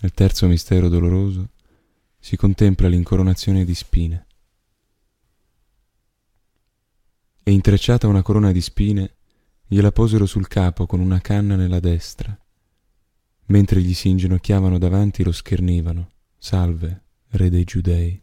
nel terzo mistero doloroso, si contempla l'incoronazione di spine. E intrecciata una corona di spine, gliela posero sul capo con una canna nella destra. Mentre gli si inginocchiavano davanti lo schernivano. Salve, re dei giudei.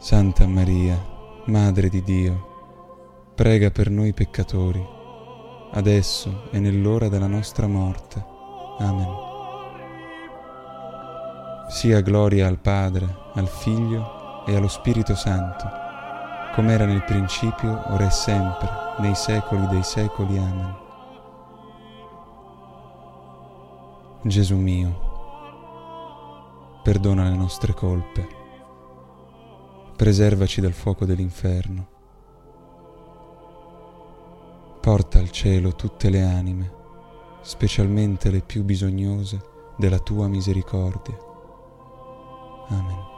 Santa Maria, Madre di Dio, prega per noi peccatori, adesso e nell'ora della nostra morte. Amen. Sia gloria al Padre, al Figlio e allo Spirito Santo, come era nel principio, ora e sempre, nei secoli dei secoli. Amen. Gesù mio, perdona le nostre colpe preservaci dal fuoco dell'inferno. Porta al cielo tutte le anime, specialmente le più bisognose della tua misericordia. Amen.